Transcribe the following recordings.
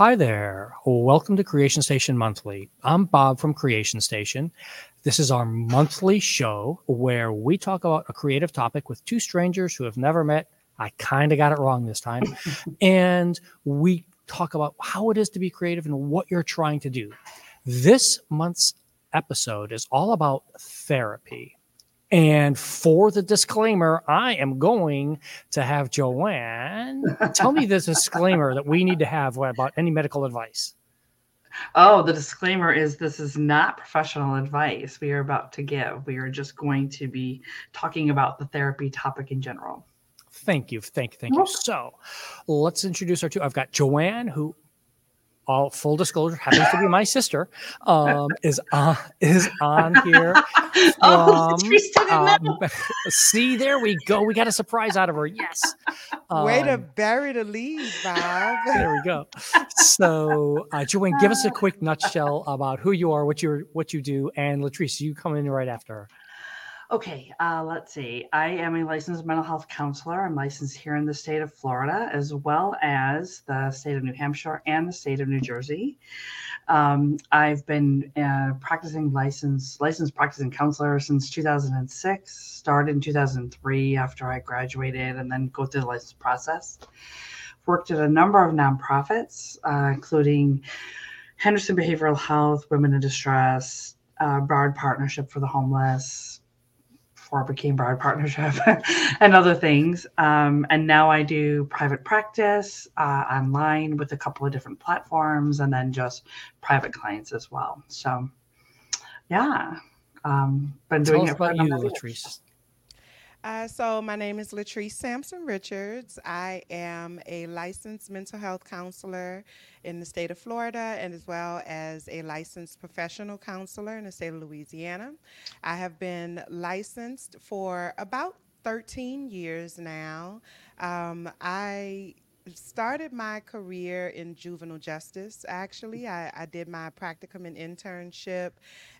Hi there. Welcome to Creation Station Monthly. I'm Bob from Creation Station. This is our monthly show where we talk about a creative topic with two strangers who have never met. I kind of got it wrong this time. and we talk about how it is to be creative and what you're trying to do. This month's episode is all about therapy. And for the disclaimer, I am going to have Joanne tell me the disclaimer that we need to have about any medical advice. Oh, the disclaimer is this is not professional advice we are about to give. We are just going to be talking about the therapy topic in general. Thank you. Thank you. Thank you. So let's introduce our two. I've got Joanne, who all full disclosure happens to be my sister um, is on is on here oh, um, see there we go. We got a surprise out of her. Yes. Um, way to um, bury the lead bob. there we go. So uh, joanne give us a quick nutshell about who you are what you what you do and latrice you come in right after her Okay, uh, let's see. I am a licensed mental health counselor. I'm licensed here in the state of Florida, as well as the state of New Hampshire and the state of New Jersey. Um, I've been uh, practicing licensed licensed practicing counselor since 2006. Started in 2003 after I graduated, and then go through the license process. Worked at a number of nonprofits, uh, including Henderson Behavioral Health, Women in Distress, uh, Broward Partnership for the Homeless, before I became Broward Partnership and other things. Um, and now I do private practice uh, online with a couple of different platforms and then just private clients as well. So, yeah, um, been Tell doing it for about you, Latrice. Uh, so, my name is Latrice Sampson Richards. I am a licensed mental health counselor in the state of Florida and as well as a licensed professional counselor in the state of Louisiana. I have been licensed for about 13 years now. Um, I started my career in juvenile justice, actually. I, I did my practicum and internship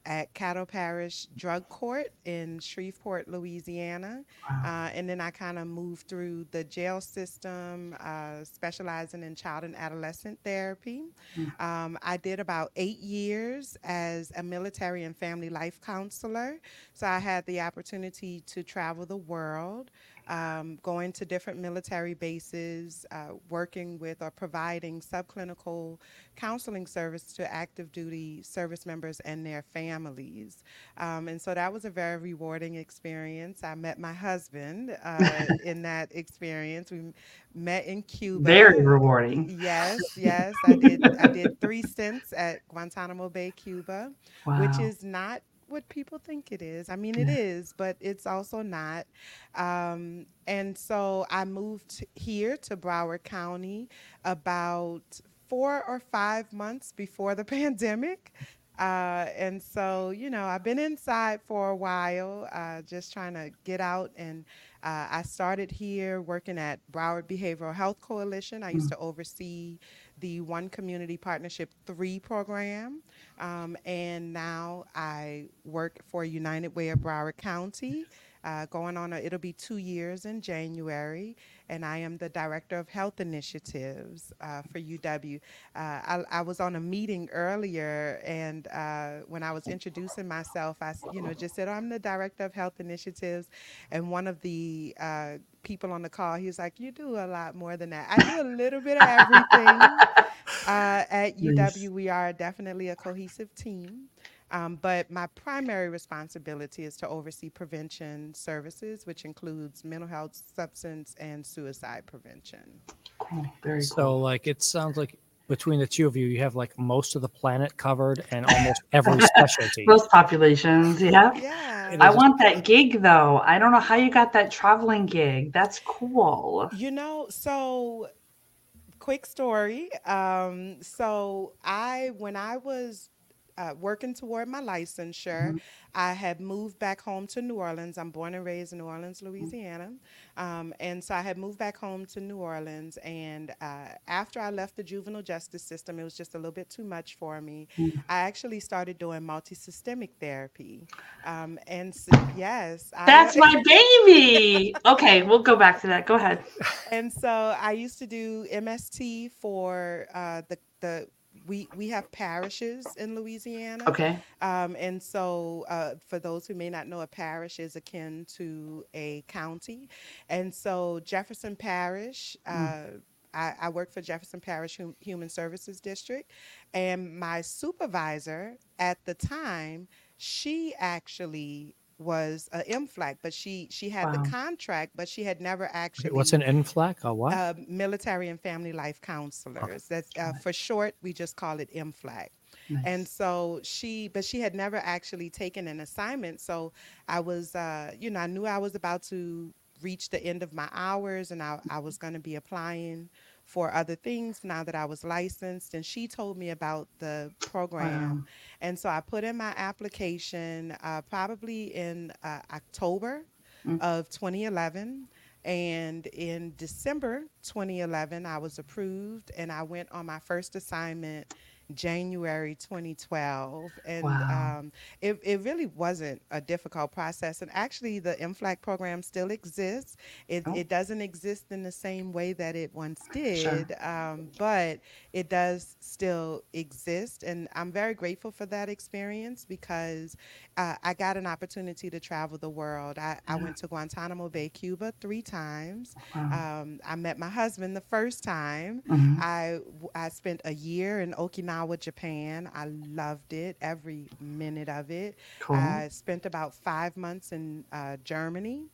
at Caddo Parish Drug Court in Shreveport, Louisiana. Wow. Uh, and then I kind of moved through the jail system, uh, specializing in child and adolescent therapy. Mm. Um, I did about eight years as a military and family life counselor. So I had the opportunity to travel the world um, going to different military bases, uh, working with or providing subclinical counseling service to active duty service members and their families. Um, and so that was a very rewarding experience. I met my husband uh, in that experience. We met in Cuba. Very rewarding. Yes, yes. I did. I did three stints at Guantanamo Bay, Cuba, wow. which is not what people think it is. I mean, it is, but it's also not. Um, and so I moved here to Broward County about four or five months before the pandemic. Uh, and so, you know, I've been inside for a while, uh, just trying to get out. And uh, I started here working at Broward Behavioral Health Coalition. I used mm. to oversee the One Community Partnership 3 program. Um, and now I work for United Way of Broward County. Uh, going on, a, it'll be two years in January, and I am the Director of Health Initiatives uh, for UW. Uh, I, I, was on a meeting earlier, and uh, when I was introducing myself, I you know just said oh, I'm the Director of Health Initiatives, and one of the uh, people on the call, he was like, "You do a lot more than that. I do a little bit of everything." Uh, at UW, we are definitely a cohesive team. Um, but my primary responsibility is to oversee prevention services, which includes mental health, substance, and suicide prevention. Oh, very so, cool. like, it sounds like between the two of you, you have like most of the planet covered and almost every specialty. Most populations, yeah. Yeah. I want that gig though. I don't know how you got that traveling gig. That's cool. You know, so quick story. Um, so I, when I was uh, working toward my licensure. Mm-hmm. I had moved back home to New Orleans. I'm born and raised in New Orleans, Louisiana. Um, and so I had moved back home to New Orleans. And uh, after I left the juvenile justice system, it was just a little bit too much for me. Mm-hmm. I actually started doing multisystemic therapy. Um, and so, yes. That's I, my baby. okay, we'll go back to that. Go ahead. And so I used to do MST for uh, the, the we we have parishes in Louisiana. Okay. Um, and so, uh, for those who may not know, a parish is akin to a county, and so Jefferson Parish. Uh, mm. I, I, work for Jefferson Parish hum, Human Services District, and my supervisor at the time, she actually was a MFLAC, but she she had wow. the contract, but she had never actually. What's an MFLAC? A what? Uh, military and Family Life Counselors. Okay. That's uh, for short. We just call it MFLAC. Nice. And so she, but she had never actually taken an assignment. So I was, uh, you know, I knew I was about to reach the end of my hours, and I, I was going to be applying for other things now that I was licensed. And she told me about the program. Wow. And so I put in my application uh, probably in uh, October mm-hmm. of 2011. And in December 2011, I was approved and I went on my first assignment January 2012. And wow. um, it, it really wasn't a difficult process. And actually, the MFLAC program still exists. It, oh. it doesn't exist in the same way that it once did, sure. um, but it does still exist. And I'm very grateful for that experience because uh, I got an opportunity to travel the world. I, yeah. I went to Guantanamo Bay, Cuba three times. Wow. Um, I met my husband the first time. Mm-hmm. I, I spent a year in Okinawa with Japan. I loved it, every minute of it. Cool. I spent about five months in uh, Germany.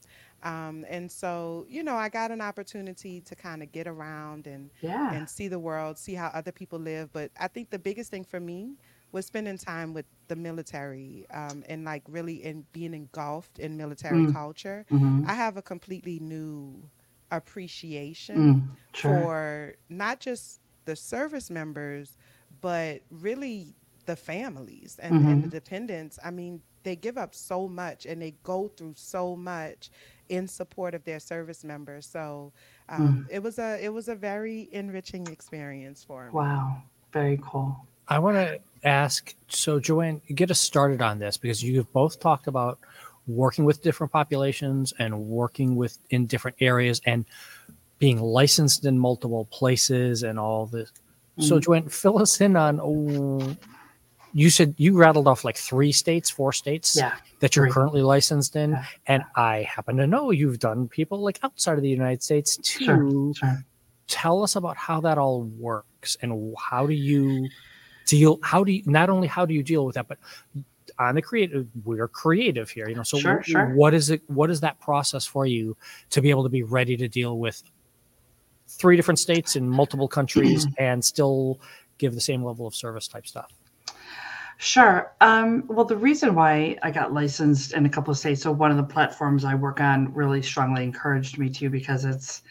Um, and so, you know, I got an opportunity to kind of get around and yeah. and see the world, see how other people live. But I think the biggest thing for me was spending time with the military um, and like really in being engulfed in military mm. culture. Mm-hmm. I have a completely new appreciation mm, sure. for not just the service members, but really the families and, mm-hmm. and the dependents. I mean, they give up so much and they go through so much in support of their service members. So um, mm. it was a it was a very enriching experience for me. Wow, very cool. I want to ask. So, Joanne, get us started on this because you've both talked about working with different populations and working with in different areas and being licensed in multiple places and all this so, mm-hmm. Joanne, fill us in on. Oh, you said you rattled off like three states, four states yeah, that you're three. currently licensed in, yeah. and I happen to know you've done people like outside of the United States too. Sure, sure. Tell us about how that all works and how do you deal? How do you not only how do you deal with that, but on the creative, we're creative here, you know. So, sure, sure. what is it? What is that process for you to be able to be ready to deal with three different states in multiple countries and still give the same level of service type stuff? Sure. Um, well, the reason why I got licensed in a couple of states, so one of the platforms I work on really strongly encouraged me to because it's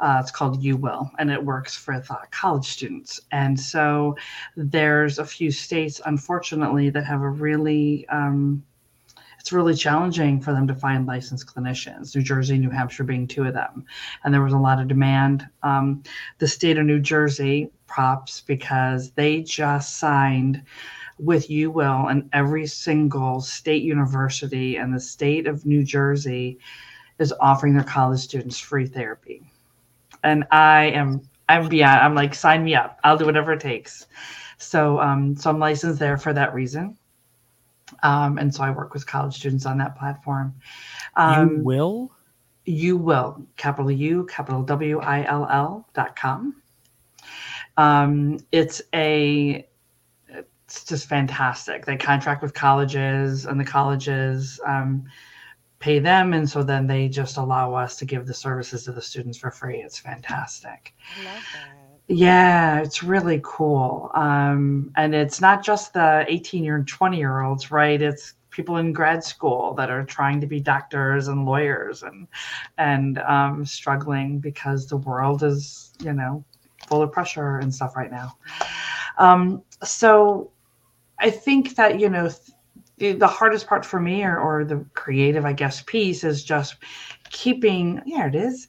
uh, it's called Uwill, and it works with uh, college students. And so there's a few states, unfortunately, that have a really um, it's really challenging for them to find licensed clinicians, New Jersey, New Hampshire being two of them. And there was a lot of demand. Um, the state of New Jersey props because they just signed with Uwill and every single state university and the state of New Jersey is offering their college students free therapy. And I am I'm beyond I'm like sign me up. I'll do whatever it takes. So um so I'm licensed there for that reason. Um, and so I work with college students on that platform. Um, you will? You will, capital U, capital W I L L dot com. Um, it's a, it's just fantastic. They contract with colleges, and the colleges um, pay them, and so then they just allow us to give the services to the students for free. It's fantastic. I love that. Yeah, it's really cool. Um, and it's not just the 18 year and 20 year olds, right? It's people in grad school that are trying to be doctors and lawyers and and um, struggling because the world is, you know, full of pressure and stuff right now. Um, so I think that you know the, the hardest part for me or, or the creative, I guess, piece is just keeping. Yeah, it is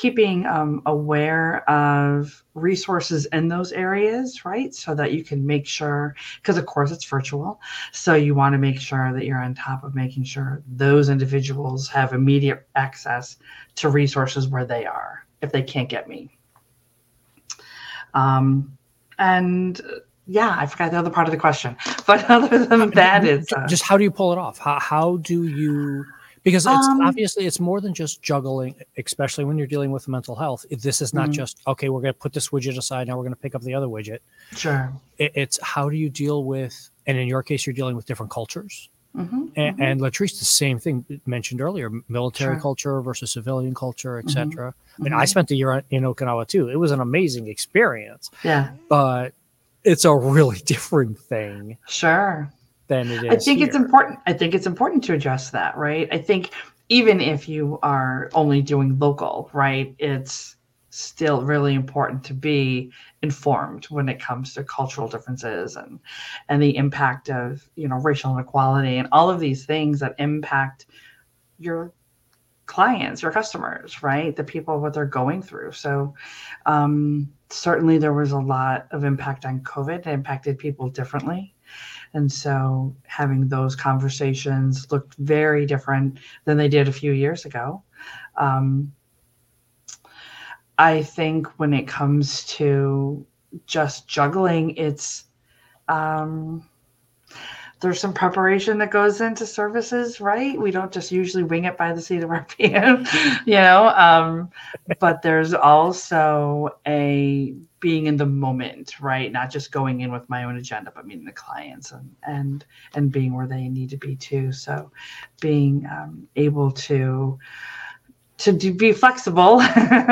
keeping um, aware of resources in those areas, right? So that you can make sure, because of course it's virtual. So you want to make sure that you're on top of making sure those individuals have immediate access to resources where they are if they can't get me. Um, and yeah, I forgot the other part of the question. But other than that, it's uh, just how do you pull it off? How, how do you because it's um, obviously it's more than just juggling especially when you're dealing with mental health this is not mm-hmm. just okay we're going to put this widget aside now we're going to pick up the other widget sure it, it's how do you deal with and in your case you're dealing with different cultures mm-hmm, and, mm-hmm. and latrice the same thing mentioned earlier military sure. culture versus civilian culture etc mm-hmm. i mean i mm-hmm. spent a year in okinawa too it was an amazing experience yeah but it's a really different thing sure than it is. I think here. it's important. I think it's important to address that, right? I think even if you are only doing local, right, it's still really important to be informed when it comes to cultural differences and and the impact of you know racial inequality and all of these things that impact your clients your customers right the people what they're going through so um, certainly there was a lot of impact on covid it impacted people differently and so having those conversations looked very different than they did a few years ago. Um, I think when it comes to just juggling, it's um, there's some preparation that goes into services, right? We don't just usually wing it by the seat of our pants, you know. Um, but there's also a being in the moment, right? Not just going in with my own agenda, but meeting the clients and and and being where they need to be too. So, being um, able to to do, be flexible,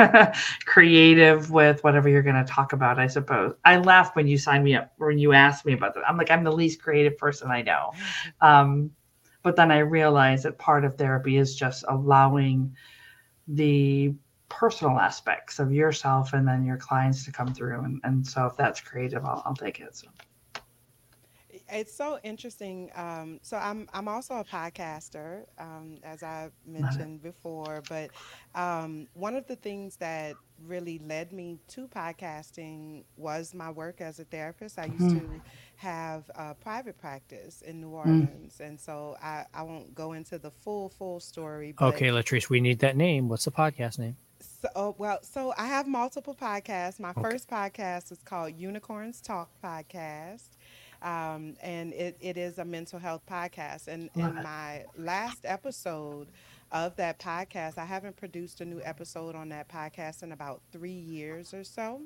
creative with whatever you're going to talk about, I suppose. I laugh when you sign me up, when you ask me about that. I'm like, I'm the least creative person I know. Um, but then I realize that part of therapy is just allowing the personal aspects of yourself and then your clients to come through. And, and so if that's creative, I'll, I'll take it. So it's so interesting. Um, so I'm I'm also a podcaster, um, as I mentioned before. But um, one of the things that really led me to podcasting was my work as a therapist. I used mm. to have a private practice in New mm. Orleans, mm. and so I, I won't go into the full full story. okay, Latrice, we need that name. What's the podcast name? So, oh, well, so I have multiple podcasts. My okay. first podcast is called Unicorns Talk Podcast um, and it, it is a mental health podcast. And in my last episode of that podcast, I haven't produced a new episode on that podcast in about three years or so,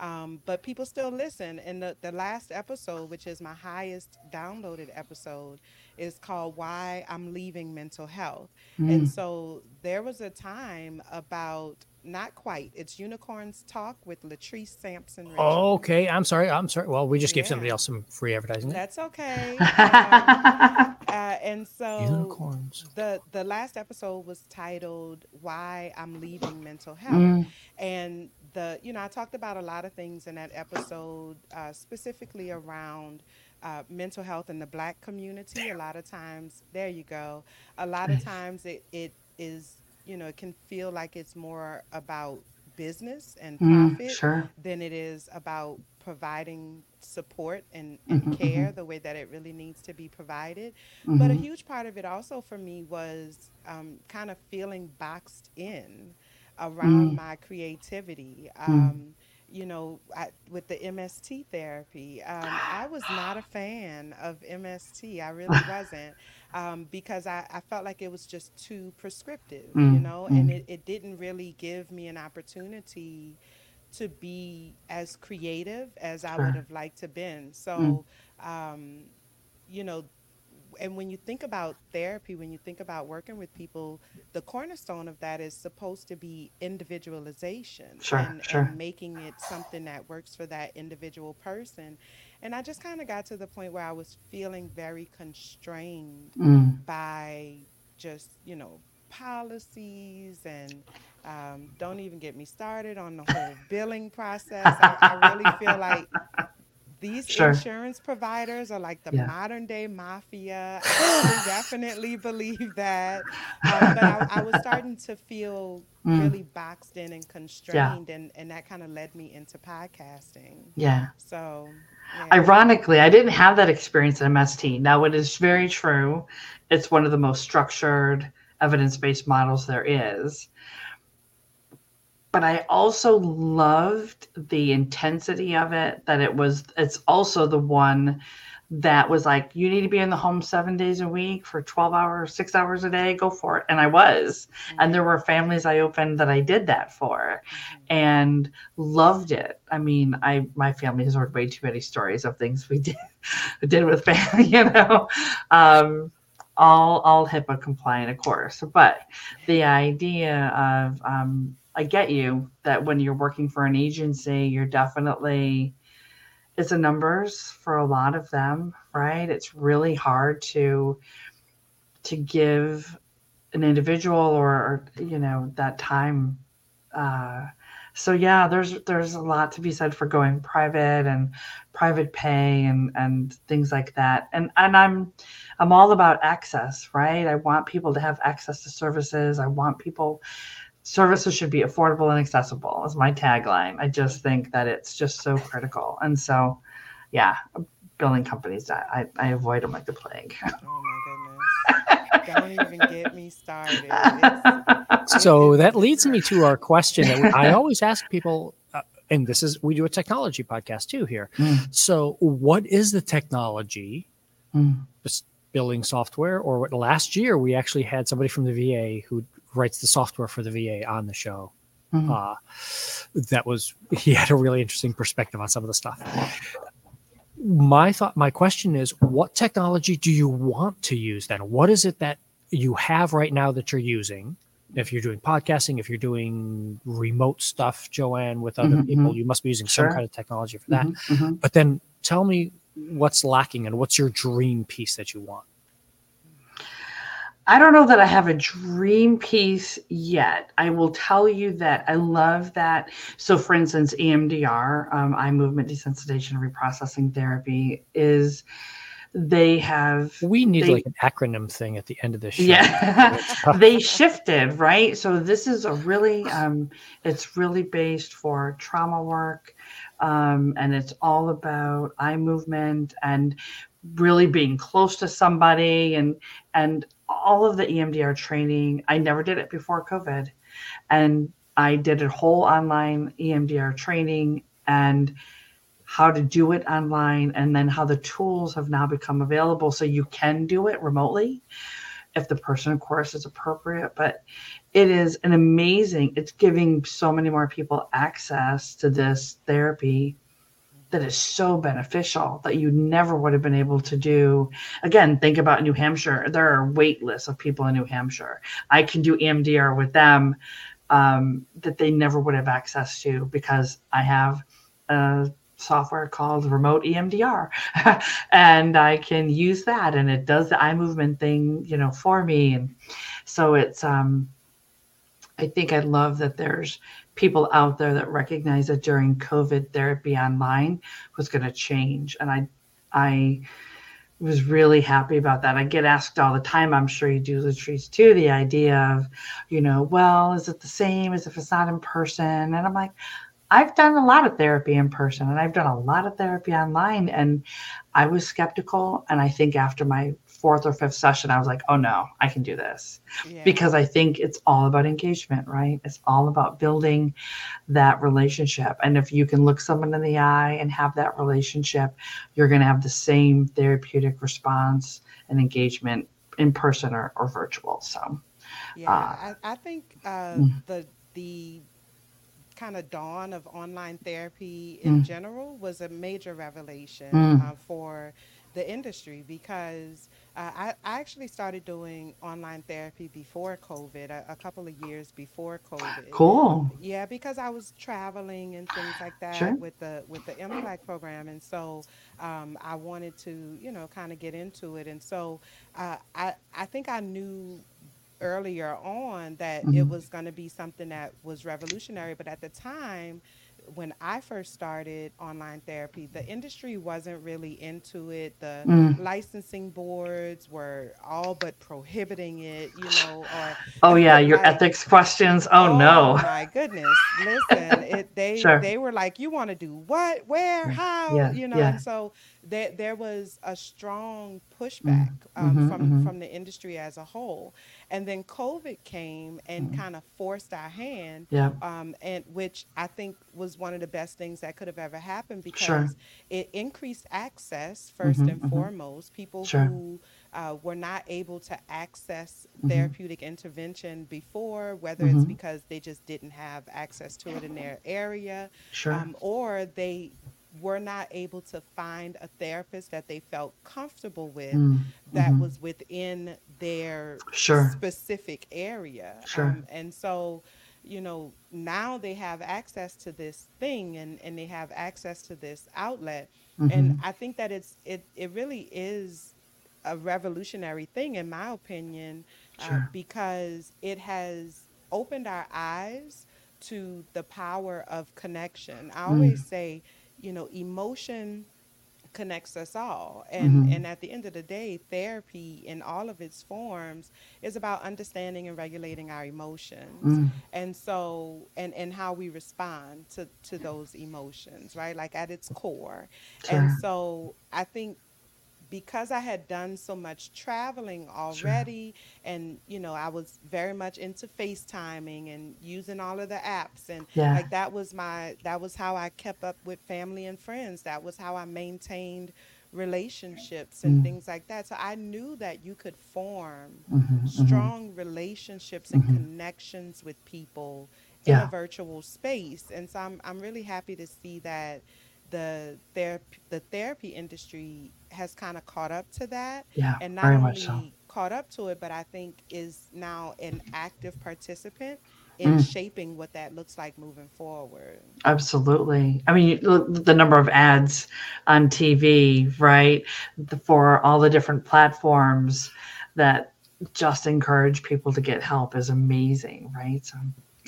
um, but people still listen. And the, the last episode, which is my highest downloaded episode, is called Why I'm Leaving Mental Health. Mm. And so there was a time about not quite. It's Unicorns Talk with Latrice Sampson. Oh, okay. I'm sorry. I'm sorry. Well, we just gave somebody else some free advertising. That's okay. um, uh, and so Unicorns. the the last episode was titled "Why I'm Leaving Mental Health," mm. and the you know I talked about a lot of things in that episode, uh, specifically around. Uh, mental health in the black community a lot of times there you go a lot of times it, it is you know, it can feel like it's more about business and mm, profit mm, sure. than it is about providing support and, and mm-hmm, care mm-hmm. the way that it really needs to be provided. Mm-hmm. But a mm-hmm. huge part of it also for me was um, kind of feeling boxed in around mm. my creativity. Mm. You know, I, with the MST therapy, um, I was not a fan of MST. I really wasn't um, because I, I, felt like it was just too prescriptive, mm, you know, mm. and it, it didn't really give me an opportunity to be as creative as I would have liked to been. So, mm. um, you know, and when you think about therapy, when you think about working with people, the cornerstone of that is supposed to be individualization sure, and, sure. and making it something that works for that individual person. And I just kind of got to the point where I was feeling very constrained mm. by just, you know, policies and um, don't even get me started on the whole billing process. I, I really feel like these Sure. insurance providers are like the Yeah. modern day mafia. I definitely believe that. Um, but I, I was starting to feel Mm. really boxed in and constrained, and, and that kind of led me into podcasting. Yeah. So, yeah. Ironically, I didn't have that experience in MST. Now, it is very true. It's one of the most structured, evidence based models there is. But I also loved the intensity of it, that it was, it's also the one that was like, you need to be in the home seven days a week for 12 hours, six hours a day, go for it. And I was. And there were families I opened that I did that for Mhm. and loved it. I mean, I my family has heard way too many stories of things we did did with family, you know. Um, all all HIPAA compliant, of course. But the idea of um, I get you that when you're working for an agency, you're definitely it's a numbers for a lot of them, right? It's really hard to to give an individual or, or you know that time uh, so yeah there's there's a lot to be said for going private and private pay and and things like that. And and i'm i'm all about access right? I want people to have access to services. I want people services should be affordable and accessible is my tagline i just think that it's just so critical and so yeah building companies i i, I avoid them like the plague Oh my goodness. Don't even get me started. It's, So that leads me to our question that I always ask people, uh, and this is we do a technology podcast too here. Mm. So, what is the technology? Mm. Just building software, or what? Last year we actually had somebody from the VA who writes the software for the VA on the show. Mhm. Uh, that was he had a really interesting perspective on some of the stuff. My thought, my question is, what technology do you want to use then? What is it that you have right now that you're using? If you're doing podcasting, if you're doing remote stuff, Joanne, with other Mhm, people, you must be using some kind of technology for that. Mhm, mhm. But then tell me what's lacking and what's your dream piece that you want? I don't know that I have a dream piece yet. I will tell you that I love that. So, for instance, EMDR, um, eye movement desensitization reprocessing therapy, is they have We need They- like an acronym thing at the end of this show. Yeah, they shifted, right? So this is a really, um, it's really based for trauma work, um, and it's all about eye movement and really being close to somebody, and and all of the EMDR training. I never did it before COVID, and I did a whole online EMDR training and how to do it online and then how the tools have now become available so you can do it remotely if the person of course is appropriate but it is an amazing it's giving so many more people access to this therapy that is so beneficial that you never would have been able to do. Again think about new hampshire. There are wait lists of people in new hampshire. I can do emdr with them um, that they never would have access to because i have a software called remote emdr and i can use that and it does the eye movement thing you know for me. And so it's um i think i love that there's people out there that recognize that during covid therapy online was going to change and i i was really happy about that i get asked all the time i'm sure you do latrice too the idea of you know well is it the same as if it's not in person and i'm like I've done a lot of therapy in person and I've done a lot of therapy online. And I was skeptical. And I think after my fourth or fifth session, I was like, oh no, I can do this. yeah. Because I think it's all about engagement, right? It's all about building that relationship. And if you can look someone in the eye and have that relationship, you're going to have the same therapeutic response and engagement in person or, or virtual. So, Yeah, Uh, I, I think uh, Mm. the the kind of dawn of online therapy in Mm. general was a major revelation Mm. uh, for the industry because uh, I, I actually started doing online therapy before COVID, a, a couple of years before COVID. cool. Yeah, because I was traveling and things like that Sure. with the with the MFLAC program, and so um, I wanted to, you know, kind of get into it, and so uh, I I think I knew earlier on that it Mhm. was going to be something that was revolutionary, but at the time. When I first started online therapy, the industry wasn't really into it. The Mm. licensing boards were all but prohibiting it, you know, or Oh yeah, your like ethics questions. Oh Oh no. my goodness. Listen, it they Sure. they were like, you want to do what, where, how, Yeah, you know, yeah. and so there there was a strong pushback um, mhm, from mhm. from the industry as a whole. And then COVID came and Mhm. kind of forced our hand, Yeah. um, and which I think was one of the best things that could have ever happened Sure. because it increased access 1st Mhm, and foremost. People Sure. who uh, were not able to access therapeutic intervention before, whether it's because they just didn't have access to it in their area, Sure. um, or they were not able to find a therapist that they felt comfortable with Mm, that mhm. was within their Sure. specific area. Sure. Um, and so, you know, now they have access to this thing and, and they have access to this outlet. Mhm. And I think that it's it it really is a revolutionary thing in my opinion, uh, because it has opened our eyes to the power of connection. I Mm. always say, you know, emotion connects us all. And Mhm. and at the end of the day therapy in all of its forms is about understanding and regulating our emotions. Mm, and so and and how we respond to to those emotions right? Like at its core. And so i think because I had done so much traveling Sure. already, and you know, I was very much into FaceTiming and using all of the apps, and Yeah. like that was my that was how I kept up with family and friends. That was how I maintained relationships and Mm. things like that. So I knew that you could form Mhm, mhm. strong relationships and Mhm. connections with people in a virtual space. And so I'm I'm really happy to see that the therapy the therapy industry has kind of caught up to that Yeah. and not much so. only caught up to it but I think is now an active participant in Mm. shaping what that looks like moving forward. Absolutely. I mean, the number of ads on TV, right, the- for all the different platforms that just encourage people to get help is amazing, right? So,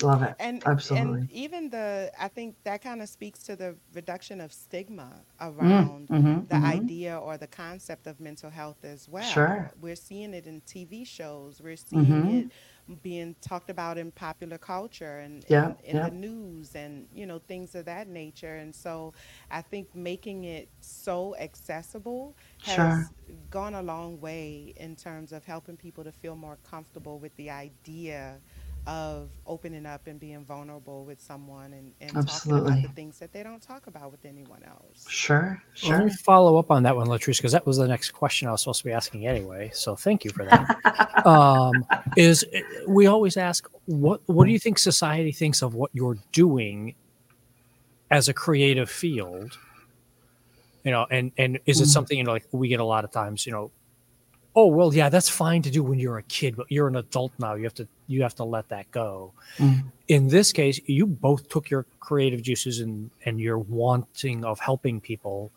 love it. And Absolutely. and even the I think that kind of speaks to the reduction of stigma Mm, around mhm, the mhm. idea or the concept of mental health as well. Sure. We're seeing it in TV shows. We're seeing Mhm. it being talked about in popular culture and Yeah, in, in yeah. the news and you know things of that nature. And so I think making it so accessible has Sure. gone a long way in terms of helping people to feel more comfortable with the idea of opening up and being vulnerable with someone and, and talking about Absolutely. the things that they don't talk about with anyone else. Sure. Well, Let me follow up on that one, Latrice, because that was the next question I was supposed to be asking anyway. So thank you for that. um, is we always ask what what do you think society thinks of what you're doing as a creative field? You know, and and is it Mm. something you know like we get a lot of times, you know, oh well, yeah, that's fine to do when you're a kid, but you're an adult now. You have to you have to let that go. Mm, In this case, you both took your creative juices and and your wanting of helping people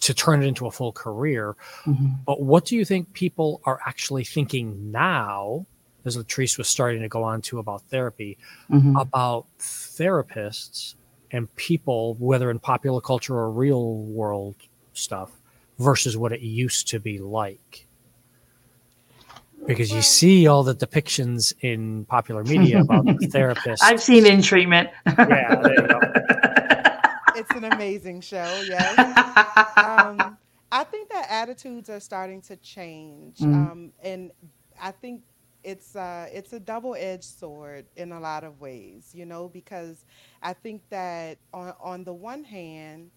to turn it into a full career. mhm. But what do you think people are actually thinking now, as Latrice was starting to go on to about therapy, Mhm. about therapists and people, whether in popular culture or real world stuff, versus what it used to be like? Because you see all the depictions in popular media about the therapist. I've seen in treatment. Yeah, there you go. It's an amazing show, yes. um, I think that attitudes are starting to change, Mm. um, and I think it's uh, it's a double edged sword in a lot of ways, you know, because I think that on on the one hand,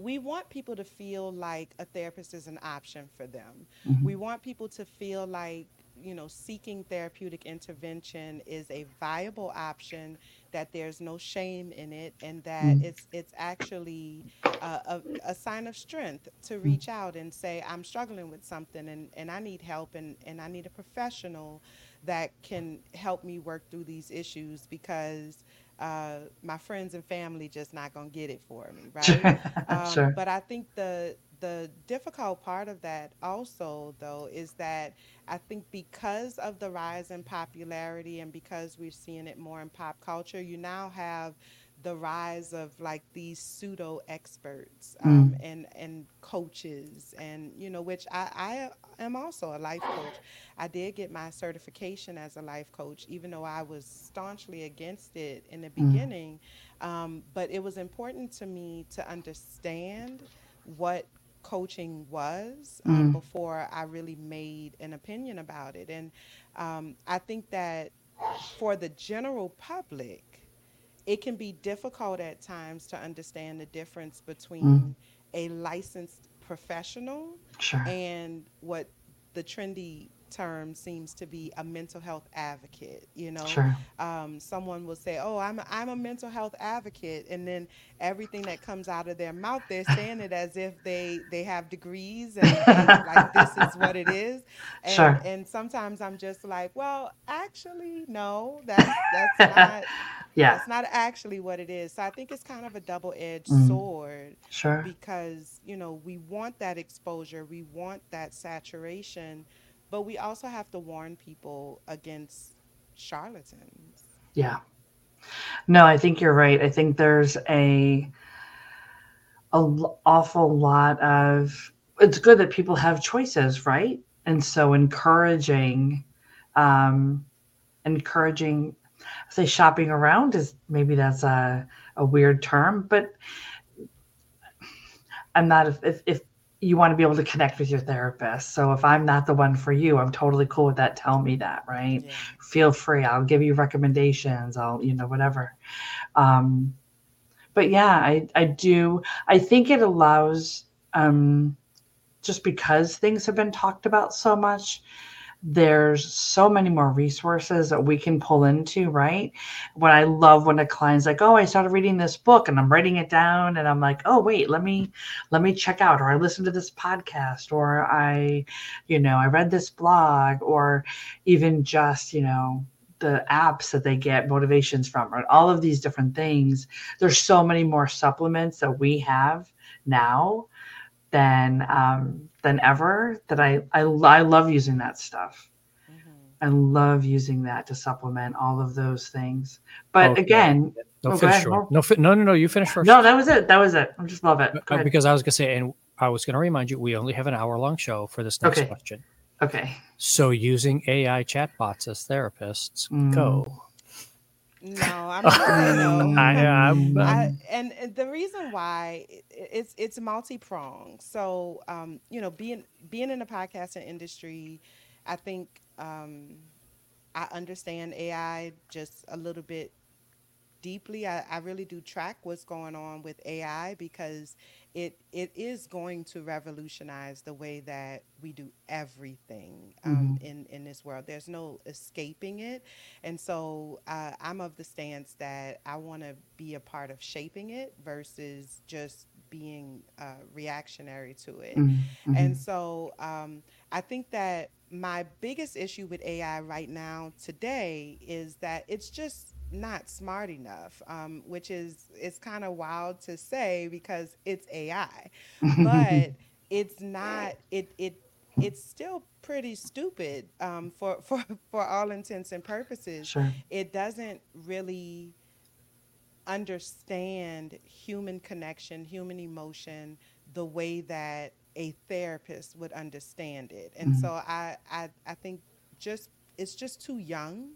we want people to feel like a therapist is an option for them. Mhm. We want people to feel like you know seeking therapeutic intervention is a viable option that there's no shame in it and that Mm. it's it's actually a, a, a sign of strength to reach out and say i'm struggling with something and, and i need help and, and i need a professional that can help me work through these issues because uh, my friends and family just not gonna get it for me right um, sure. But I think the the difficult part of that also though is that I think because of the rise in popularity and because we're seeing it more in pop culture, you now have the rise of like these pseudo experts Mm. um, and and coaches and you know which I, I am also a life coach i did get my certification as a life coach even though i was staunchly against it in the Mm. beginning um, but it was important to me to understand what coaching was um, Mm. before i really made an opinion about it and um, i think that for the general public it can be difficult at times to understand the difference Mm. between a licensed professional Sure. and what the trendy term seems to be a mental health advocate you know Sure. um, someone will say oh I'm a, I'm a mental health advocate and then everything that comes out of their mouth they're saying it as if they they have degrees and, and like this is what it is and Sure. and sometimes i'm just like well actually no that's that's not Yeah. that's not actually what it is so i think it's kind of a double-edged Mm. sword Sure. because you know we want that exposure we want that saturation but we also have to warn people against charlatans Yeah. No, I think you're right. I think there's a a l- awful lot of it's good that people have choices, right? And so encouraging um encouraging say shopping around is maybe that's a a weird term, but I'm not if if, if you want to be able to connect with your therapist. So if I'm not the one for you, I'm totally cool with that. Tell me that, right? yeah feel free i'll give you recommendations i'll you know whatever um but yeah i i do i think it allows um just because things have been talked about so much there's so many more resources that we can pull into right? What i love when a client's like oh i started reading this book and i'm writing it down and i'm like oh wait let me let me check out or i listened to this podcast or i you know i read this blog or even just you know the apps that they get motivations from or all of these different things. There's so many more supplements that we have now than um, than ever that I, I I love using that stuff. Mhm. I love using that to supplement all of those things. But Okay. again, No, Oh, finish. No, no, no, no. You finish first. no, that was it. That was it. I just love it. Uh, because I was going to say, and I was going to remind you, we only have an hour long show for this next Okay. question. Okay. So using AI chatbots as therapists, Mm. go. No i'm not saying no I, I'm, I, um, and, and the reason why i- it's it's multi pronged. So um, you know, being being in the podcasting industry, I think um, I understand AI just a little bit deeply. I, I really do track what's going on with AI because it it is going to revolutionize the way that we do everything um, in in this world. There's no escaping it, and so uh, I'm of the stance that I want to be a part of shaping it versus just being uh, reactionary to it. Mm, And mhm. so um, I think that my biggest issue with AI right now today is that it's just not smart enough, um, which is it's kind of wild to say because it's AI, but it's not it it it's still pretty stupid um, for for for all intents and purposes. sure. It doesn't really understand human connection, human emotion, the way that a therapist would understand it. And Mhm. so I, I I think just it's just too young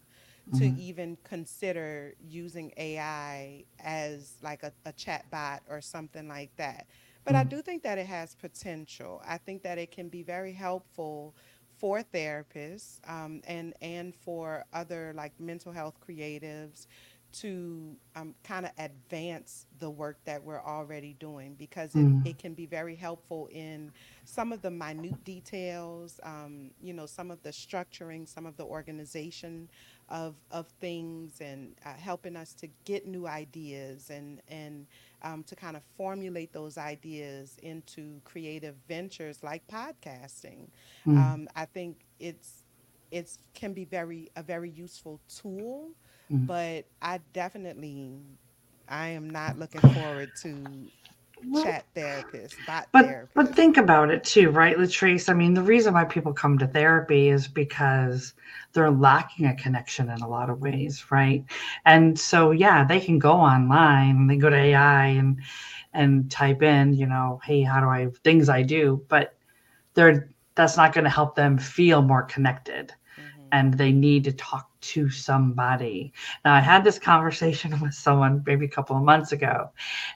to Mhm. even consider using AI as like a, a chat bot or something like that. But I Mhm. do think that it has potential. I think that it can be very helpful for therapists um, and and for other like mental health creatives to um, kind of advance the work that we're already doing because it, Mm. it can be very helpful in some of the minute details, um, you know, some of the structuring, some of the organization of, of things and uh, helping us to get new ideas and, and um, to kind of formulate those ideas into creative ventures like podcasting. Mm. Um, I think it's it's can be very a very useful tool, Mm. but I definitely I am not looking forward to chat therapist, but therapist. but think about it too, right, Latrice? I mean, the reason why people come to therapy is because they're lacking a connection in a lot of ways, right? And so yeah, they can go online and they go to AI and and type in, you know, hey, how do I things I do, but they're that's not going to help them feel more connected. And they need to talk to somebody. Now, I had this conversation with someone maybe a couple of months ago,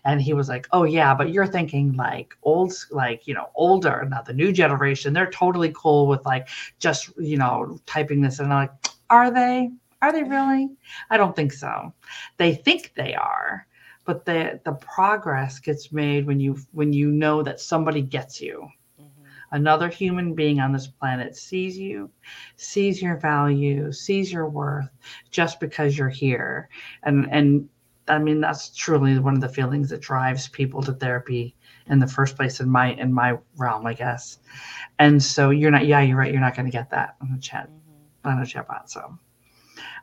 and he was like, "Oh yeah, but you're thinking like old, like you know, older. Now the new generation, they're totally cool with like just you know typing this." And I'm like, "Are they? Are they really? I don't think so. They think they are." But the the progress gets made when you when you know that somebody gets you. Another human being on this planet sees you, sees your value, sees your worth just because you're here. And and I mean that's truly one of the feelings that drives people to therapy in the first place in my in my realm, I guess. And so you're not yeah, you're right, you're not gonna get that on the chat Mhm. on a chatbot. So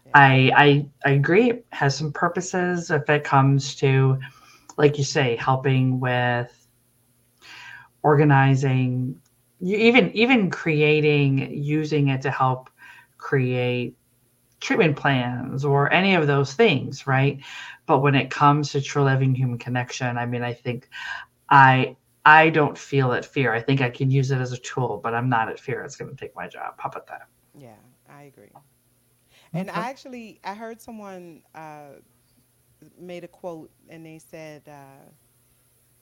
Yeah. I I I agree it has some purposes if it comes to like you say, helping with organizing you even even creating using it to help create treatment plans or any of those things right? But when it comes to true living human connection i mean i think i i don't feel it fear. I think i can use it as a tool but i'm not at fear it's going to take my job. How about that? Yeah, I agree. And I actually I heard someone uh, made a quote and they said uh,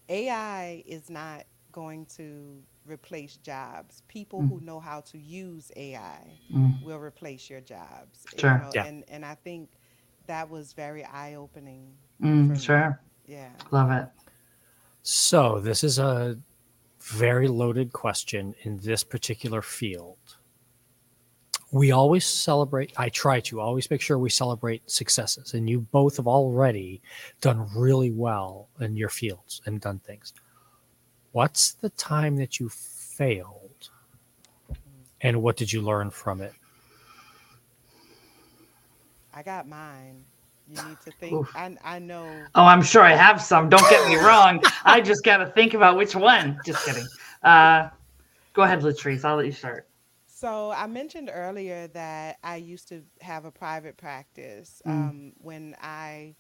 AI is not going to replace jobs. People Mm. who know how to use AI Mm, will replace your jobs. You Sure. know, Yeah. and and I think that was very eye opening mm, for me. sure Yeah. love it So, this is a very loaded question in this particular field. We always celebrate, I try to always make sure we celebrate successes, and you both have already done really well in your fields and done things. What's the time that you failed, and what did you learn from it? I got mine. You need to think. Oof. I I know. Oh, I'm sure I have some. Don't get me wrong. I just got to think about which one. Just kidding. Uh, go ahead, Latrice. I'll let you start. So I mentioned earlier that I used to have a private practice Mm. um, when I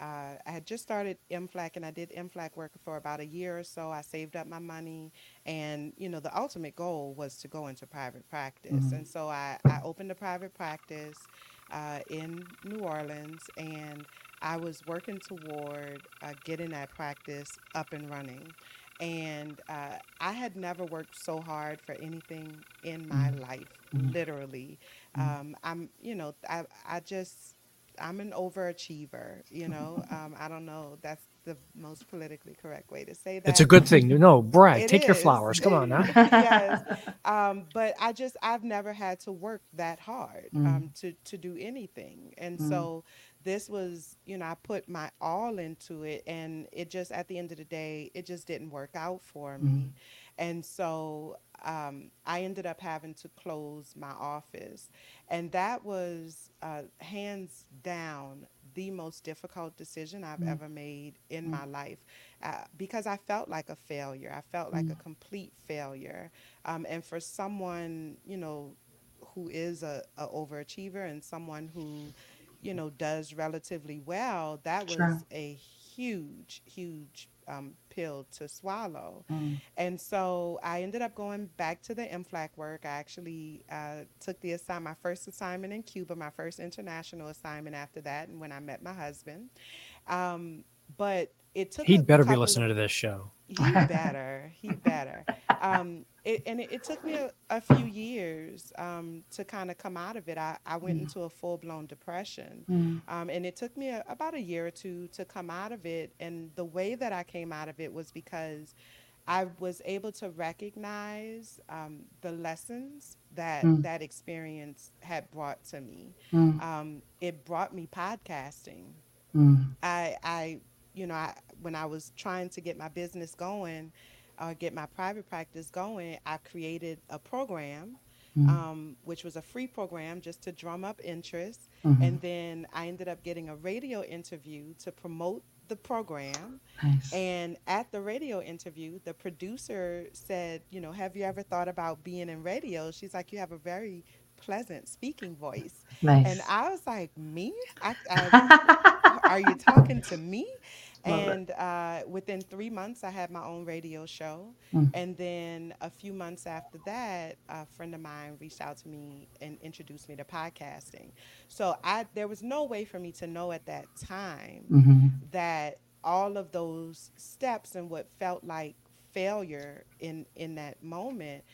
uh, I had just started MFLAC and I did MFLAC work for about a year or so. I saved up my money, and you know the ultimate goal was to go into private practice. Mhm. And so I, I opened a private practice uh, in New Orleans, and I was working toward uh, getting that practice up and running. And uh, I had never worked so hard for anything in my life, Mhm. literally. Mhm. Um, I'm, you know, I, I just, I'm an overachiever, you know. Um, I don't know. That's the most politically correct way to say that. It's a good thing. No, brag. It Take your flowers. Come on now. yes. Um, but I just I've never had to work that hard Mm. um, to to do anything, and Mm. so this was you know I put my all into it, and it just at the end of the day it just didn't work out for me, Mm. and so um, I ended up having to close my office, and that was uh, hands down the most difficult decision I've Mm. ever made in Mm. my life uh, because I felt like a failure. I felt like a Mm. complete failure. Um, and for someone, you know, who is a, a overachiever and someone who, you know, does relatively well, that Sure. was a huge, huge um, pill to swallow. Mm. And so I ended up going back to the MFLAC work. I actually uh, took the assign my first assignment in Cuba, my first international assignment after that, and when I met my husband. Um, but it took He'd better be listening to this show. he better. He better. Um, it, and it, it took me a, a few years um, to kind of come out of it. I, I went Mm. into a full blown depression. Mm. Um, and it took me a, about a year or two to come out of it. And the way that I came out of it was because I was able to recognize um, the lessons that Mm. that experience had brought to me. Mm. Um, it brought me podcasting. Mm. I, I, you know, I, when I was trying to get my business going, uh, get my private practice going, I created a program, Mm. um, which was a free program just to drum up interest. Mhm. And then I ended up getting a radio interview to promote the program. Nice. And at the radio interview, the producer said, You know, have you ever thought about being in radio? She's like, You have a very pleasant speaking voice. Nice. And I was like, Me? I, I, are you talking to me? Love and uh, within three months, I had my own radio show. Mm. And then a few months after that, a friend of mine reached out to me and introduced me to podcasting. So I there was no way for me to know at that time Mhm. that all of those steps and what felt like failure in in that moment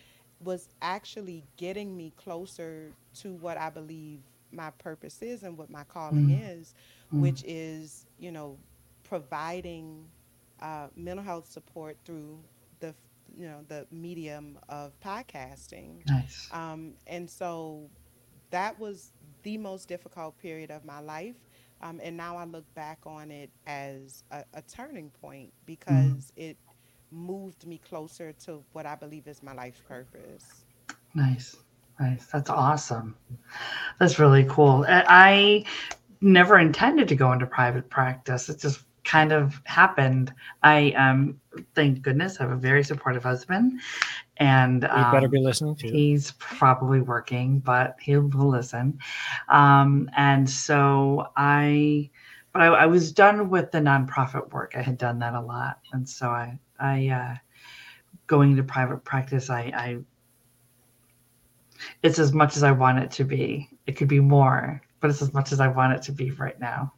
was actually getting me closer to what I believe my purpose is and what my calling Mm. is, Mm. which is, you know, providing uh, mental health support through the, you know, the medium of podcasting. Nice. Um, and so that was the most difficult period of my life. Um, and now I look back on it as a, a turning point because it moved me closer to what I believe is my life's purpose. Nice. Nice. That's awesome. That's really cool. I I never intended to go into private practice. It just kind of happened. I um thank goodness I have a very supportive husband and You better um, be listening to. He's probably working, but he'll, he'll listen. Um, and so I, but I, I was done with the nonprofit work. I had done that a lot, and so I, I, uh, going into private practice, I, I, it's as much as I want it to be. It could be more, but it's as much as I want it to be right now.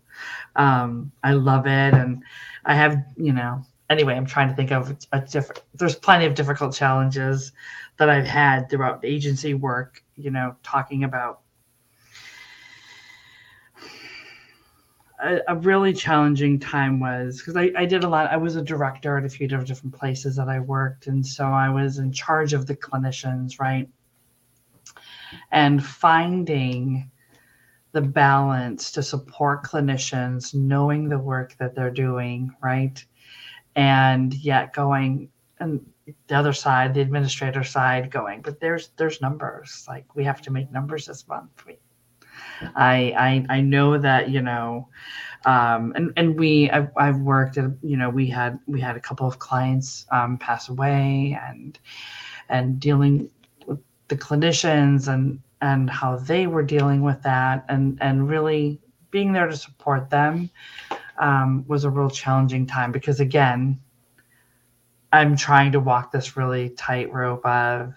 Um, I love it, and I have, you know, anyway, I'm trying to think of a different. There's plenty of difficult challenges that I've had throughout agency work. You know, talking about a, a really challenging time was because I, I did a lot. I was a director at a few different different places that I worked, and so I was in charge of the clinicians, right? And finding the balance to support clinicians, knowing the work that they're doing, right? and yet going and the other side the administrator side going but there's there's numbers like we have to make numbers this month we, I, I i know that you know um and and we I've, I've worked at you know we had we had a couple of clients um pass away and and dealing with the clinicians and and how they were dealing with that and and really being there to support them um, was a real challenging time because again i'm trying to walk this really tight rope of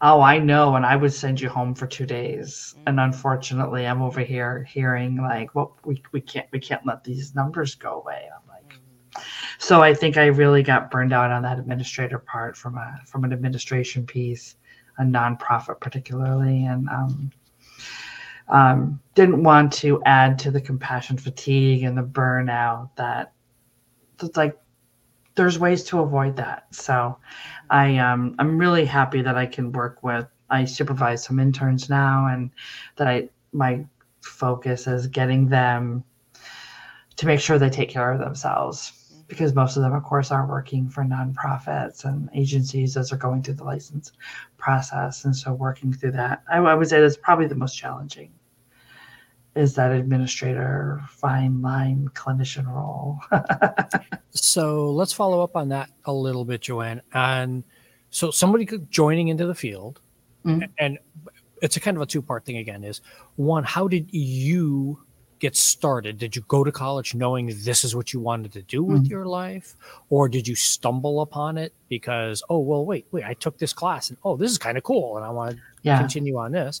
oh i know and i would send you home for two days. And unfortunately i'm over here hearing like well we, we can't we can't let these numbers go away. I'm like so i think i really got burned out on that administrator part from a from an administration piece a nonprofit particularly and um, um, didn't want to add to the compassion fatigue and the burnout that it's like there's ways to avoid that. So i um i'm really happy that i can work with i supervise some interns now and that i my focus is getting them to make sure they take care of themselves because most of them of course are working for nonprofits and agencies as they're going through the license process and so working through that i, I would say that's probably the most challenging is that administrator fine line clinician role So let's follow up on that a little bit, Joanne. And so somebody joining into the field, Mhm. and it's a kind of a two part thing again. Is one, how did you get started? Did you go to college knowing this is what you wanted to do with Mhm. your life, or did you stumble upon it because oh well wait wait I took this class and oh this is kind of cool and I want to yeah continue on this.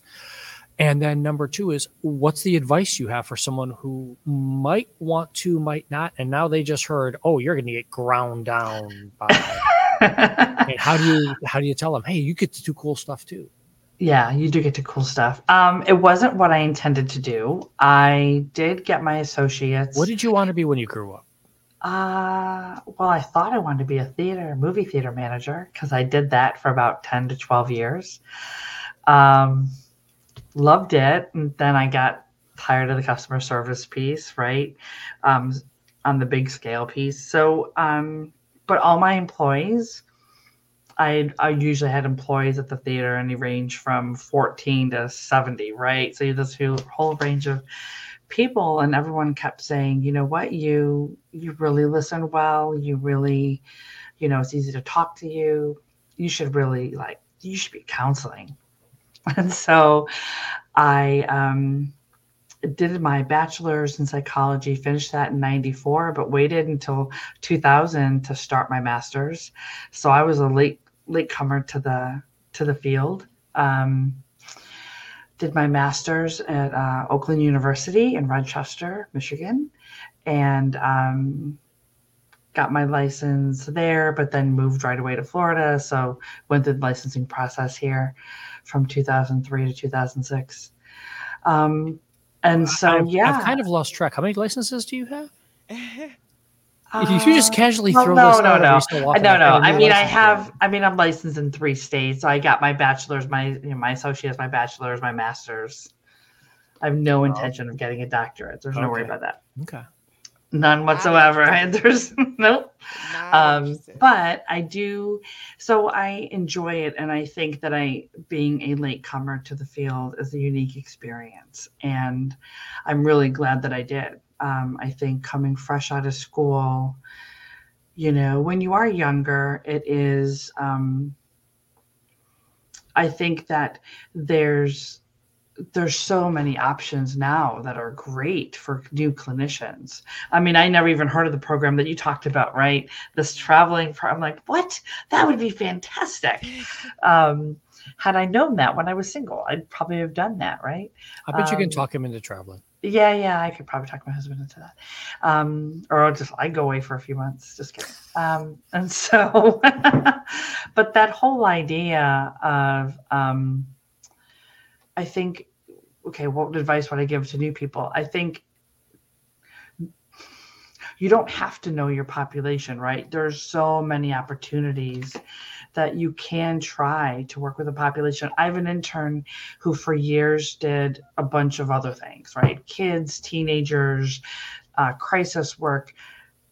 And then number two is what's the advice you have for someone who might want to, might not, and now they just heard, oh, you're going to get ground down by. how do you how do you tell them, hey, you get to do cool stuff too? Yeah you do get to cool stuff um it wasn't what i intended to do i did get my associates What did you want to be when you grew up? Uh, well, I thought I wanted to be a theater, movie theater manager because I did that for about 10 to 12 years. Um, loved it. And then I got tired of the customer service piece, right? Um, on the big scale piece. So, um, but all my employees, I, I usually had employees at the theater and they range from 14 to 70, right? So you this whole whole range of people and everyone kept saying, you know what, you you really listen well. You really, you know, it's easy to talk to you. You should really like you should be counseling. And so I um did my bachelor's in psychology, finished that in 94, but waited until 2000 to start my master's. So I was a late late comer to the to the field. Um, did my master's at uh, Oakland University in Rochester, Michigan, and um, got my license there, but then moved right away to Florida. So went through the licensing process here from 2003 to 2006. Um, and so, I've, yeah, I've kind of lost track. How many licenses do you have? Uh, If you just casually well, throw no, this no, out, no. you still walking no, no. I mean, I have. I mean, I'm licensed in three states. So I got my bachelor's, my you know, my associates, my bachelor's, my master's. I have no intention of getting a doctorate. There's no worry about that. Okay. None whatsoever. And there's nope. Not Um, but I do. So I enjoy it, and I think that I, being a late comer to the field, is a unique experience, and I'm really glad that I did. Um, I think coming fresh out of school, you know, when you are younger, it is. Um, I think that there's there's so many options now that are great for new clinicians. I mean, I never even heard of the program that you talked about, right? This traveling. Pro- I'm like, what? That would be fantastic. Um, had I known that when I was single, I'd probably have done that, right? I bet you can Um, talk him into traveling. Yeah, yeah, I could probably talk my husband into that. Um, or I'll just I go away for a few months. Just kidding. Um, and so, but that whole idea of, um, I think, okay, what advice would I give to new people? I think you don't have to know your population, right? There's so many opportunities that you can try to work with a population. I have an intern who for years did a bunch of other things, right? Kids, teenagers, uh, crisis work.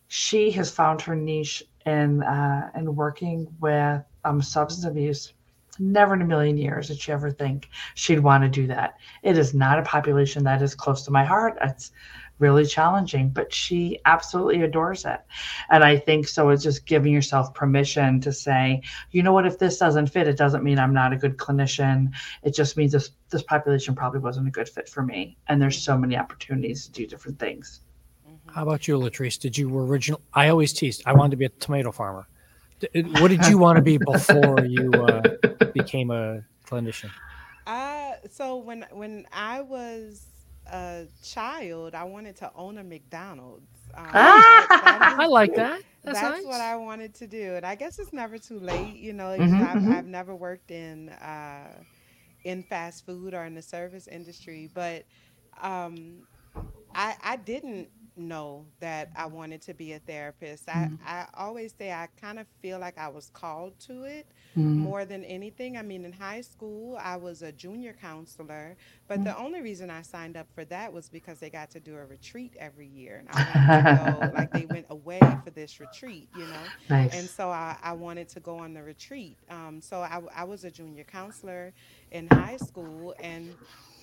She has found her niche in uh, in working with um, substance abuse. Never in a million years did she ever think she'd want to do that. It is not a population that is close to my heart. It's really challenging, but she absolutely adores it. And I think so. It's just giving yourself permission to say, you know what, if this doesn't fit, it doesn't mean I'm not a good clinician. It just means this this population probably wasn't a good fit for me. And there's so many opportunities to do different things. How about you, Latrice? Did you original? I always teased. I wanted to be a tomato farmer. What did you want to be before you uh, became a clinician? Uh, so when when I was a child, I wanted to own a McDonald's. Um, that- that I like that. That's, That's, nice. what I wanted to do, and I guess it's never too late. You know, Mhm, I've, mhm. I've never worked in uh, in fast food or in the service industry, but um, I I didn't know that I wanted to be a therapist. I, Mhm. I always say I kind of feel like I was called to it Mm. more than anything. I mean, in high school, I was a junior counselor, but the only reason I signed up for that was because they got to do a retreat every year. And I wanted to go, like, they went away for this retreat, you know? Nice. And so I, I wanted to go on the retreat. Um, so I, I was a junior counselor in high school, and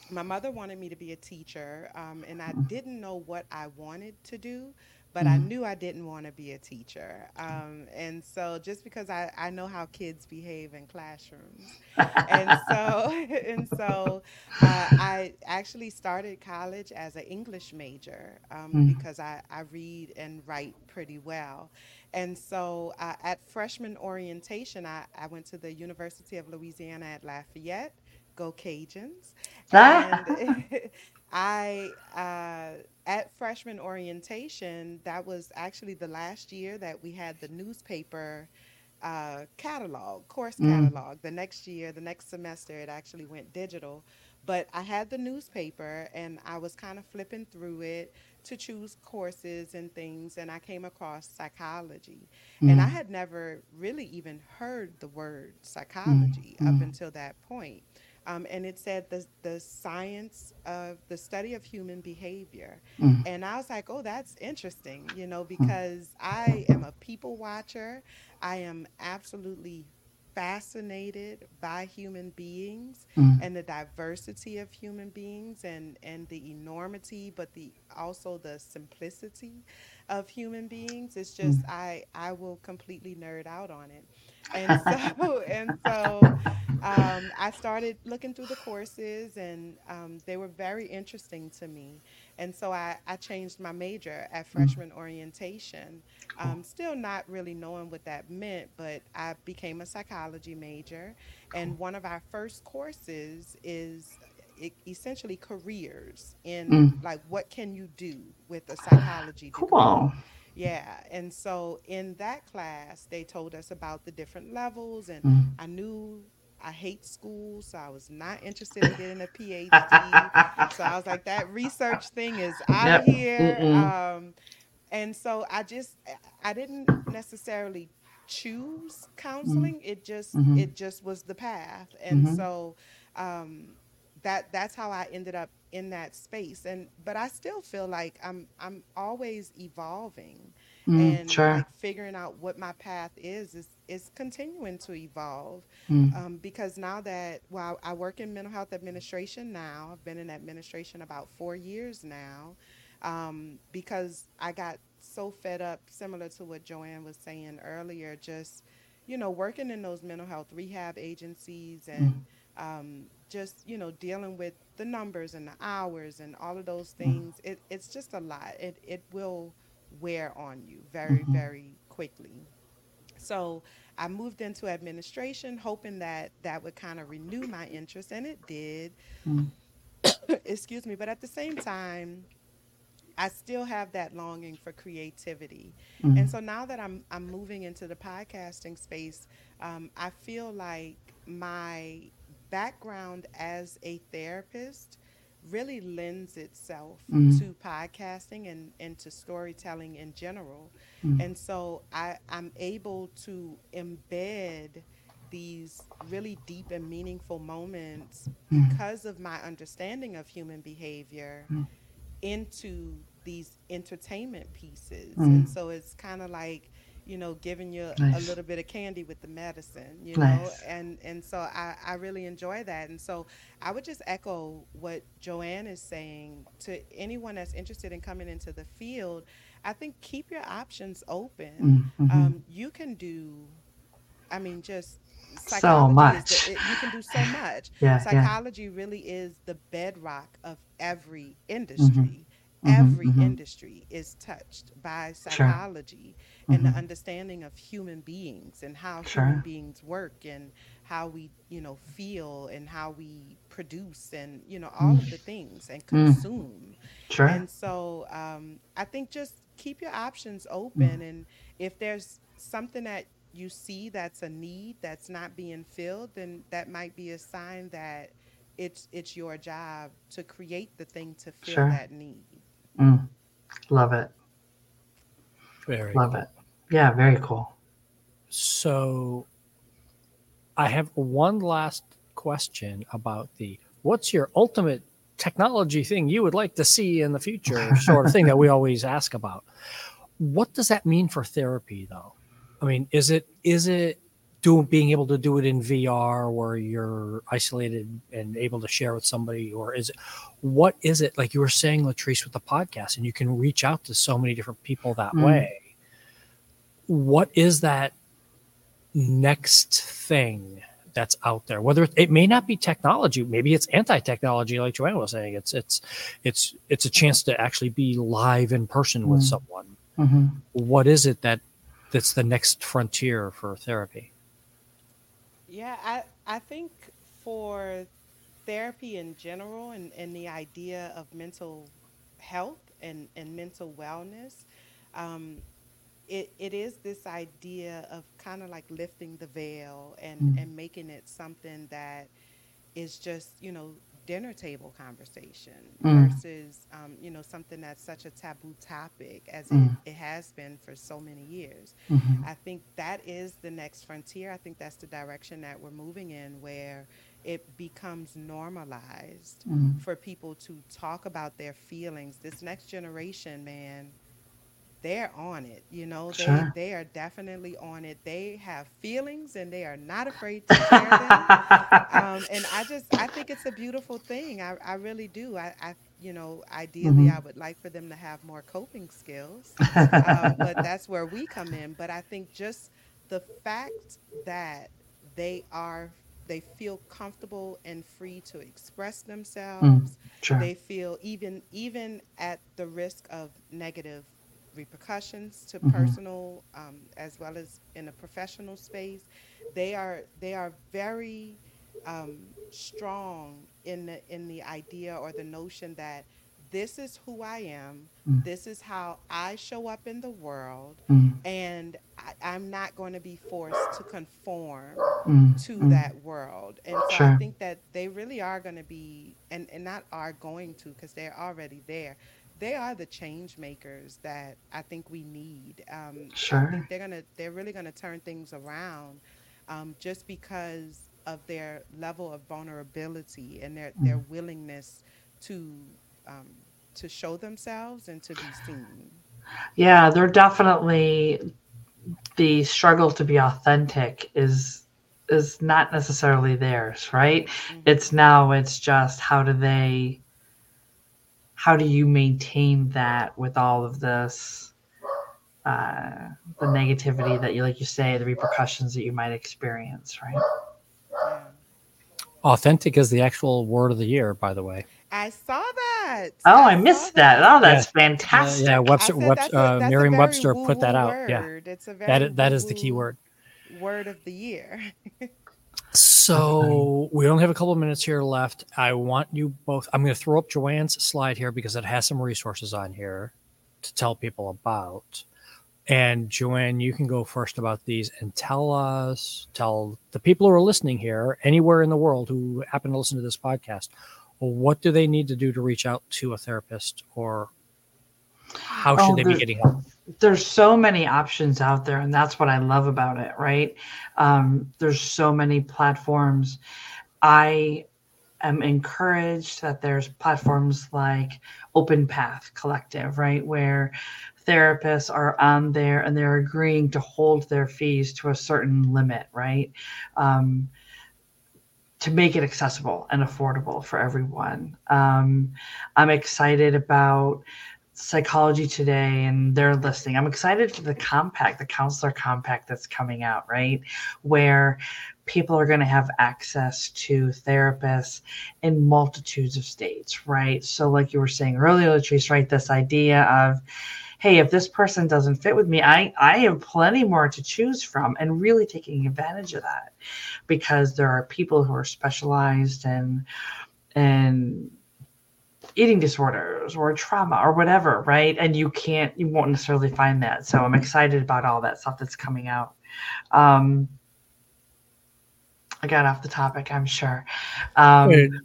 my mother wanted me to be a teacher, um, and I didn't know what I wanted to do, but I Mhm. knew I didn't want to be a teacher. Um, and so just because I, I know how kids behave in classrooms, and so and so uh, I actually started college as an English major um, Mm. because I, I read and write pretty well. And so uh, at freshman orientation, I, I went to the University of Louisiana at Lafayette. Go Cajuns! Ah. And I uh, at freshman orientation, that was actually the last year that we had the newspaper uh, catalog, course Mm. catalog. The next year, the next semester, it actually went digital. But I had the newspaper and I was kind of flipping through it to choose courses and things. And I came across psychology. And I Mm. had never really even heard the word psychology up mm. until that point. Um, and it said the, the science of the study of human behavior. Mm. And I was like, oh, that's interesting, you know, because I am a people watcher. I am absolutely fascinated by human beings Mm. and the diversity of human beings and and the enormity but the also the simplicity of human beings it's just Mm. i i will completely nerd out on it and so and so um, i started looking through the courses and um, they were very interesting to me and so I, I changed my major at Mm. freshman orientation Cool. um, still not really knowing what that meant, but I became a psychology major. And one of our first courses is essentially careers in Mm. like what can you do with a psychology degree. Cool. Yeah. And so in that class, they told us about the different levels, and Mm. I knew. I hate school, so I was not interested in getting a PhD. So I was like, that research thing is out of here. Um, and so I just I didn't necessarily choose Mm. counseling. It just Mhm. it just was the path. And Mhm. so um, that that's how I ended up in that space. And but I still feel like I'm I'm always evolving Mm. and Sure. like figuring out what my path is is is continuing to evolve Mm. um, because now that well I work in mental health administration now I've been in administration about four years now um, because I got so fed up similar to what Joanne was saying earlier just you know working in those mental health rehab agencies Mm. And um, just you know dealing with the numbers and the hours and all of those things it, it's just a lot it, it will wear on you very Mhm. very quickly so I moved into administration, hoping that that would kind of renew my interest, and it did. Mm. Excuse me, but at the same time, I still have that longing for creativity. And Mm. so now that I'm I'm moving into the podcasting space, um, I feel like my background as a therapist really lends itself Mm. to podcasting and, and to storytelling in general. Mm. And so I, I'm able to embed these really deep and meaningful moments Mm. because of my understanding of human behavior Mm. into these entertainment pieces. Mm. And so it's kind of like, you know, giving you a little bit of candy with the medicine, you know? And and so I, I really enjoy that. And so I would just echo what Joanne is saying to anyone that's interested in coming into the field. I think keep your options open. Mm. Mhm. Um, you can do, I mean, just So much. the, it, you can do so much. Yeah. Yeah. Psychology really is the bedrock of every Mhm. industry. Mhm. Every Mhm. industry is touched by Sure. psychology and the Mhm. understanding of human beings and how human beings work and how we, you know, feel and how we produce and, you know, all of the things and Mm. consume. Sure. And so um, I think just keep your options open. And if there's something that you see that's a need that's not being filled, then that might be a sign that it's it's your job to create the thing to fill Sure. that need. Mm. Love it. Very Love cool. it. Yeah. Very cool. So I have one last question about the what's your ultimate technology thing you would like to see in the future sort of thing that we always ask about. What does that mean for therapy though? I mean, is it is it doing being able to do it in VR where you're isolated and able to share with somebody or is it what is it like you were saying Latrice with the podcast and you can reach out to so many different people that Mm. way. What is that next thing that's out there whether it, it may not be technology maybe it's anti-technology like joanna was saying it's it's it's it's a chance to actually be live in person with Mm. someone hmm what is it that that's the next frontier for therapy Yeah, I I think for therapy in general and, and the idea of mental health and, and mental wellness, um, it, it is this idea of kind of like lifting the veil and, Mm. and making it something that is just, you know, dinner table conversation Mm. versus, um, you know, something that's such a taboo topic as Mm. it, it has been for so many years. hmm I think that is the next frontier. I think that's the direction that we're moving in, where it becomes normalized Mm. for people to talk about their feelings. This next generation, man, they're on it. You know, they Sure. they are definitely on it. They have feelings and they are not afraid to share them. Um, and I just I think it's a beautiful thing. I, I really do. I, I you know ideally Mhm. I would like for them to have more coping skills, um, but that's where we come in. But I think just the fact that they are they feel comfortable and free to express Mm, themselves sure. they feel even even at the risk of negative repercussions to Mhm. personal um, as well as in a professional space they are they are very um, strong in the in the idea or the notion that this is who I am Mm. this is how I show up in the world Mm, and I, I'm not going to be forced to conform mm, to mm. that world. And so I think that they really are going to be, and, and not are going to, because they're already there. They are the change makers that I think we need. Um, I Sure. think they're gonna, they're really gonna turn things around, um, just because of their level of vulnerability and their their Mm. willingness to um, to show themselves and to be seen. Yeah, they're definitely the struggle to be authentic is is not necessarily theirs, right? Mhm. It's now it's just how do they how do you maintain that with all of this uh the negativity that you like you say, the repercussions that you might experience, right? Authentic is the actual word of the year, by the way. I saw that. Oh, I saw missed that. Oh, that's Uh, fantastic. yeah, Webster, said Webster uh, Merriam-Webster put that woo-woo out. Yeah, word. It's a that very i- that is the key word. word of the year. So we only have a couple of minutes here left. I want you both. I'm going to throw up Joanne's slide here because it has some resources on here to tell people about. And Joanne, you can go first about these and tell us, tell the people who are listening here, anywhere in the world who happen to listen to this podcast, what do they need to do to reach out to a therapist, or how should Oh, they be getting help? there's so many options out there and that's what i love about it right? Um, there's so many platforms. I am encouraged that there's platforms like open path collective right where therapists are on there and they're agreeing to hold their fees to a certain limit right? Um, to make it accessible and affordable for everyone. Um, i'm excited about Psychology Today and they're listening. I'm excited for the compact, the counselor compact that's coming out, right? Where people are going to have access to therapists in multitudes of states, right? So, like you were saying earlier, Latrice, right? This idea of, hey, if this person doesn't fit with me, I, I have plenty more to choose from and really taking advantage of that because there are people who are specialized and, in eating disorders or trauma or whatever, right? And you can't, you won't necessarily find that. So I'm excited about all that stuff that's coming out. Um, I got off the topic, I'm sure. Um, the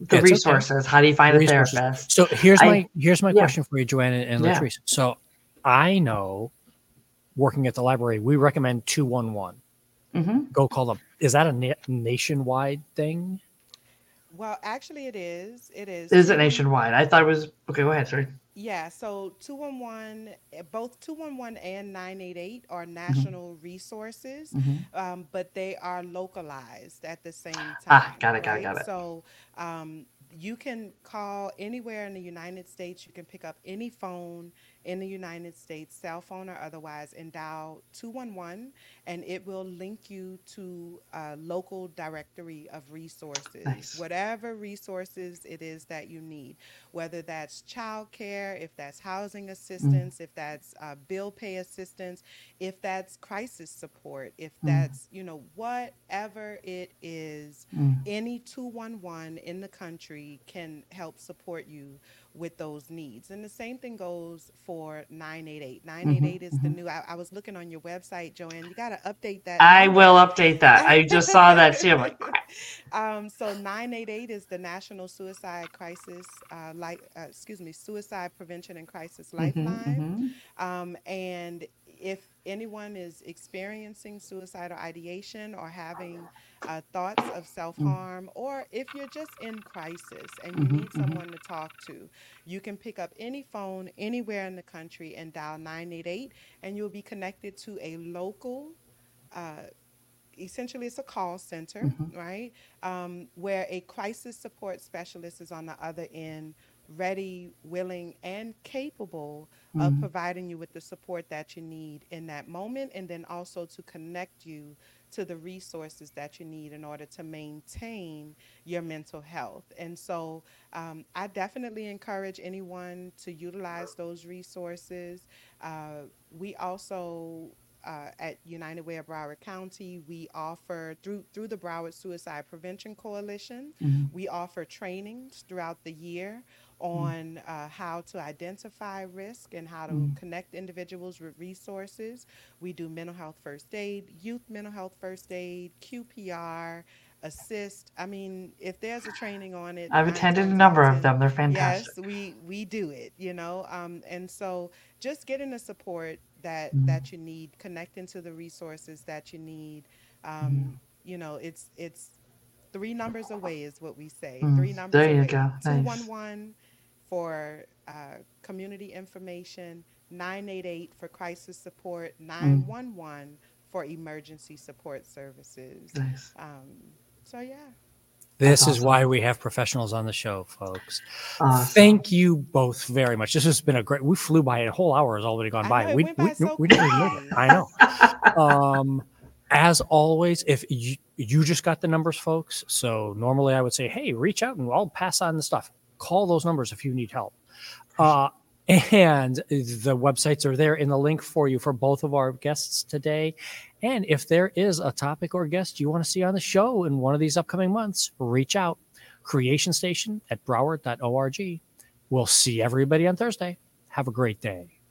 it's okay. resources. How do you find Resources. a therapist? So here's I- my here's my yeah. question for you, Joanne and, Yeah. Latrice. So I know working at the library, we recommend two one one. hmm Go call them. Is that a na- nationwide thing? Well, actually, it is. It is. Is it nationwide? I thought it was, okay, go ahead. Sorry. Yeah. So two one one, both two one one and nine eight eight are national resources, Mhm. um, but they are localized at the same time. Ah, got it, got it, got it. So um, you can call anywhere in the United States. You can pick up any phone in the United States, cell phone or otherwise, and dial 211, and it will link you to a local directory of resources, Nice. whatever resources it is that you need, whether that's childcare, if that's housing assistance, if that's uh, bill pay assistance, if that's crisis support, if Mm. that's, you know, whatever it is, Mm. any 211 in the country can help support you with those needs. And the same thing goes for 988. 988 is the mhm. new, I, I was looking on your website, Joanne. You got to update that. I will update that. I just saw that too. Like, um, so 988 is the National Suicide Crisis, uh, like, uh, excuse me, Suicide Prevention and Crisis Mhm, Lifeline. mhm. Um, and if anyone is experiencing suicidal ideation or having uh, thoughts of self harm, or if you're just in crisis and you Mhm, need someone to talk to, you can pick up any phone anywhere in the country and dial 988, and you'll be connected to a local. Uh, essentially, it's a call center, Mhm. right? Um, where a crisis support specialist is on the other end, ready, willing, and capable of Mhm. providing you with the support that you need in that moment, and then also to connect you to the resources that you need in order to maintain your mental health. And so um, I definitely encourage anyone to utilize those resources. Uh, we also uh, at United Way of Broward County, we offer through through the Broward Suicide Prevention Coalition, Mhm. we offer trainings throughout the year on uh, how to identify risk and how to Mm. connect individuals with resources. We do mental health first aid, youth mental health first aid, QPR, ASIST. I mean, if there's a training on it, I've attended a number of of 10, them. They're fantastic. Yes, we we do it, you know. Um, and so just getting the support that Mhm. that you need, connecting to the resources that you need. Um, you know, it's it's three numbers away is what we say. Mm, Three numbers there you away. go. Two Nice. one one for uh, community information, nine eight eight for crisis support, Mm. nine one one for emergency support services. Nice. Um, so yeah. This That's is why we have professionals on the show, folks. Awesome. Thank you both very much. This has been a great. We flew by. A whole hour has already gone by. know, it we by we, so we didn't even make it. I know. Um, as always, if you, you just got the numbers, folks. So normally I would say, hey, reach out and I'll pass on the stuff. Call those numbers if you need help. Uh, and the websites are there in the link for you for both of our guests today. And if there is a topic or guest you want to see on the show in one of these upcoming months, reach out. Creation Station at broward.org. We'll see everybody on Thursday. Have a great day.